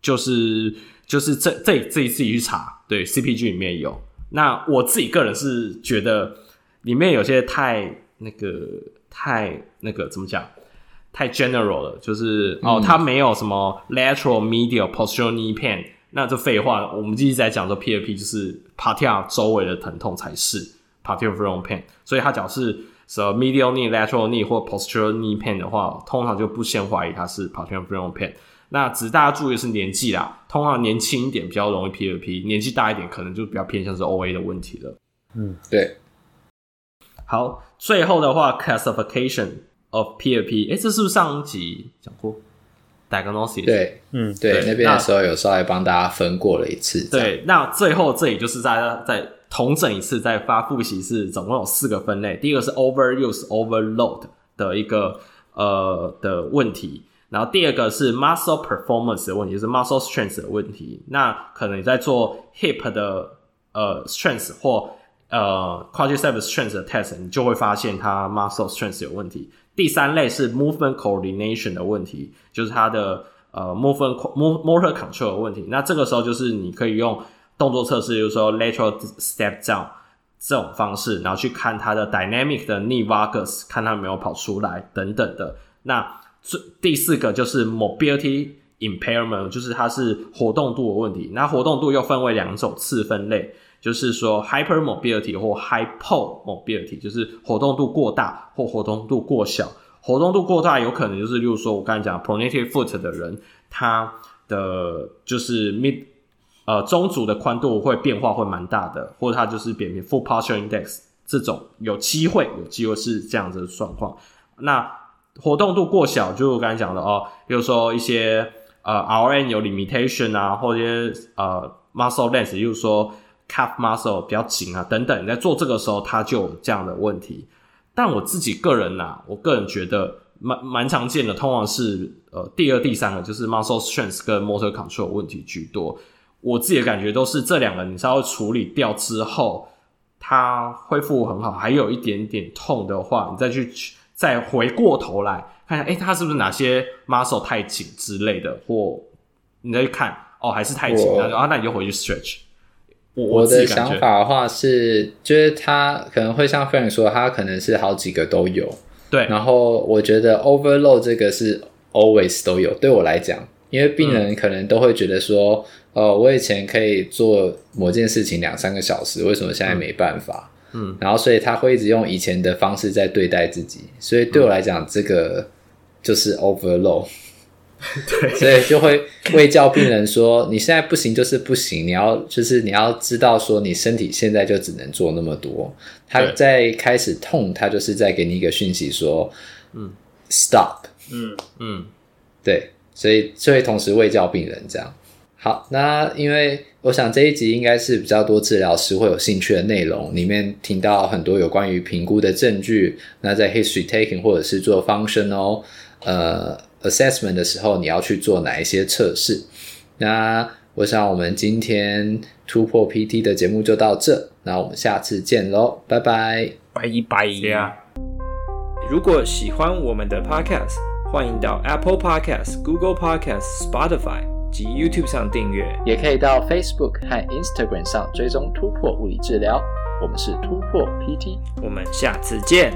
C: 就是就是这这这一次去查，对 CPG 里面有。那我自己个人是觉得里面有些太那个太那个怎么讲，太 general 了，就是、嗯、哦它没有什么 lateral medial postural knee pain，那这废话，我们一直在讲说 PRP 就是 patella 周围的疼痛才是 patellofemoral pain，所以它讲是。So medial knee, lateral knee 或 postural knee pain 的话，通常就不先怀疑它是 patellofemoral pain。那只是大家注意的是年纪啦，通常年轻一点比较容易 PRP，年纪大一点可能就比较偏向是 OA 的问题了。
A: 嗯，对。
C: 好，最后的话，classification of PRP，哎，这是不是上一集讲过？Diagnosis。
A: 对，嗯，对，对那边的时候有稍微帮大家分过了一次。
C: 对，那最后这里就是大家在。同整一次再发复习是总共有四个分类，第一个是 overuse overload 的一个呃的问题，然后第二个是 muscle performance 的问题，就是 muscle strength 的问题。那可能你在做 hip 的呃 strength 或呃 quadriceps strength 的 test，你就会发现它 muscle strength 有问题。第三类是 movement coordination 的问题，就是它的呃 movement motor control 的问题。那这个时候就是你可以用。动作测试，就是说 lateral step down 这种方式，然后去看它的 dynamic 的 knee v a g u s 看它有没有跑出来等等的。那最第四个就是 mobility impairment，就是它是活动度的问题。那活动度又分为两种次分类，就是说 hypermobility 或 hypomobility，就是活动度过大或活动度过小。活动度过大有可能就是，例如说我刚才讲 pronated foot 的人，他的就是 mid 呃，中足的宽度会变化会蛮大的，或者它就是扁平 full posture index 这种有机会有机会是这样子的状况。那活动度过小，就我刚才讲的哦，比如说一些呃 RN 有 limitation 啊，或者一些呃 muscle length，就是说 calf muscle 比较紧啊等等，你在做这个时候它就有这样的问题。但我自己个人呐、我个人觉得蛮蛮常见的，通常是呃第二、第三个就是 muscle strength 跟 motor control 问题居多。我自己的感觉都是这两个，你稍微处理掉之后，它恢复很好，还有一点点痛的话，你再去再回过头来看一下，哎，他是不是哪些 muscle 太紧之类的，或你再去看，哦，还是太紧，然后啊，那你就回去 stretch。我，我，
A: 的想法的话是，就是他可能会像 Frank 说，他可能是好几个都有，
C: 对。
A: 然后我觉得 overload 这个是 always 都有，对我来讲，因为病人可能都会觉得说。嗯哦，我以前可以做某件事情两三个小时，为什么现在没办法？嗯，然后所以他会一直用以前的方式在对待自己，所以对我来讲，嗯、这个就是 overload。
C: 对，
A: 所以就会卫教病人说：“你现在不行就是不行，你要就是你要知道说，你身体现在就只能做那么多。”他在开始痛，他就是在给你一个讯息说：“嗯，stop。”
C: 嗯嗯，
A: 对，所以就会同时卫教病人这样。好，那因为我想这一集应该是比较多治疗师会有兴趣的内容，里面听到很多有关于评估的证据。那在 history taking 或者是做 functional 呃 assessment 的时候，你要去做哪一些测试？那我想我们今天突破 PT 的节目就到这，那我们下次见喽，拜拜，
B: 拜拜呀！如果喜欢我们的 podcast，欢迎到 Apple Podcast、Google Podcast、Spotify。及 YouTube 上订阅，
A: 也可以到 Facebook 和 Instagram 上追踪突破物理治疗。我们是突破 PT，
B: 我们下次见。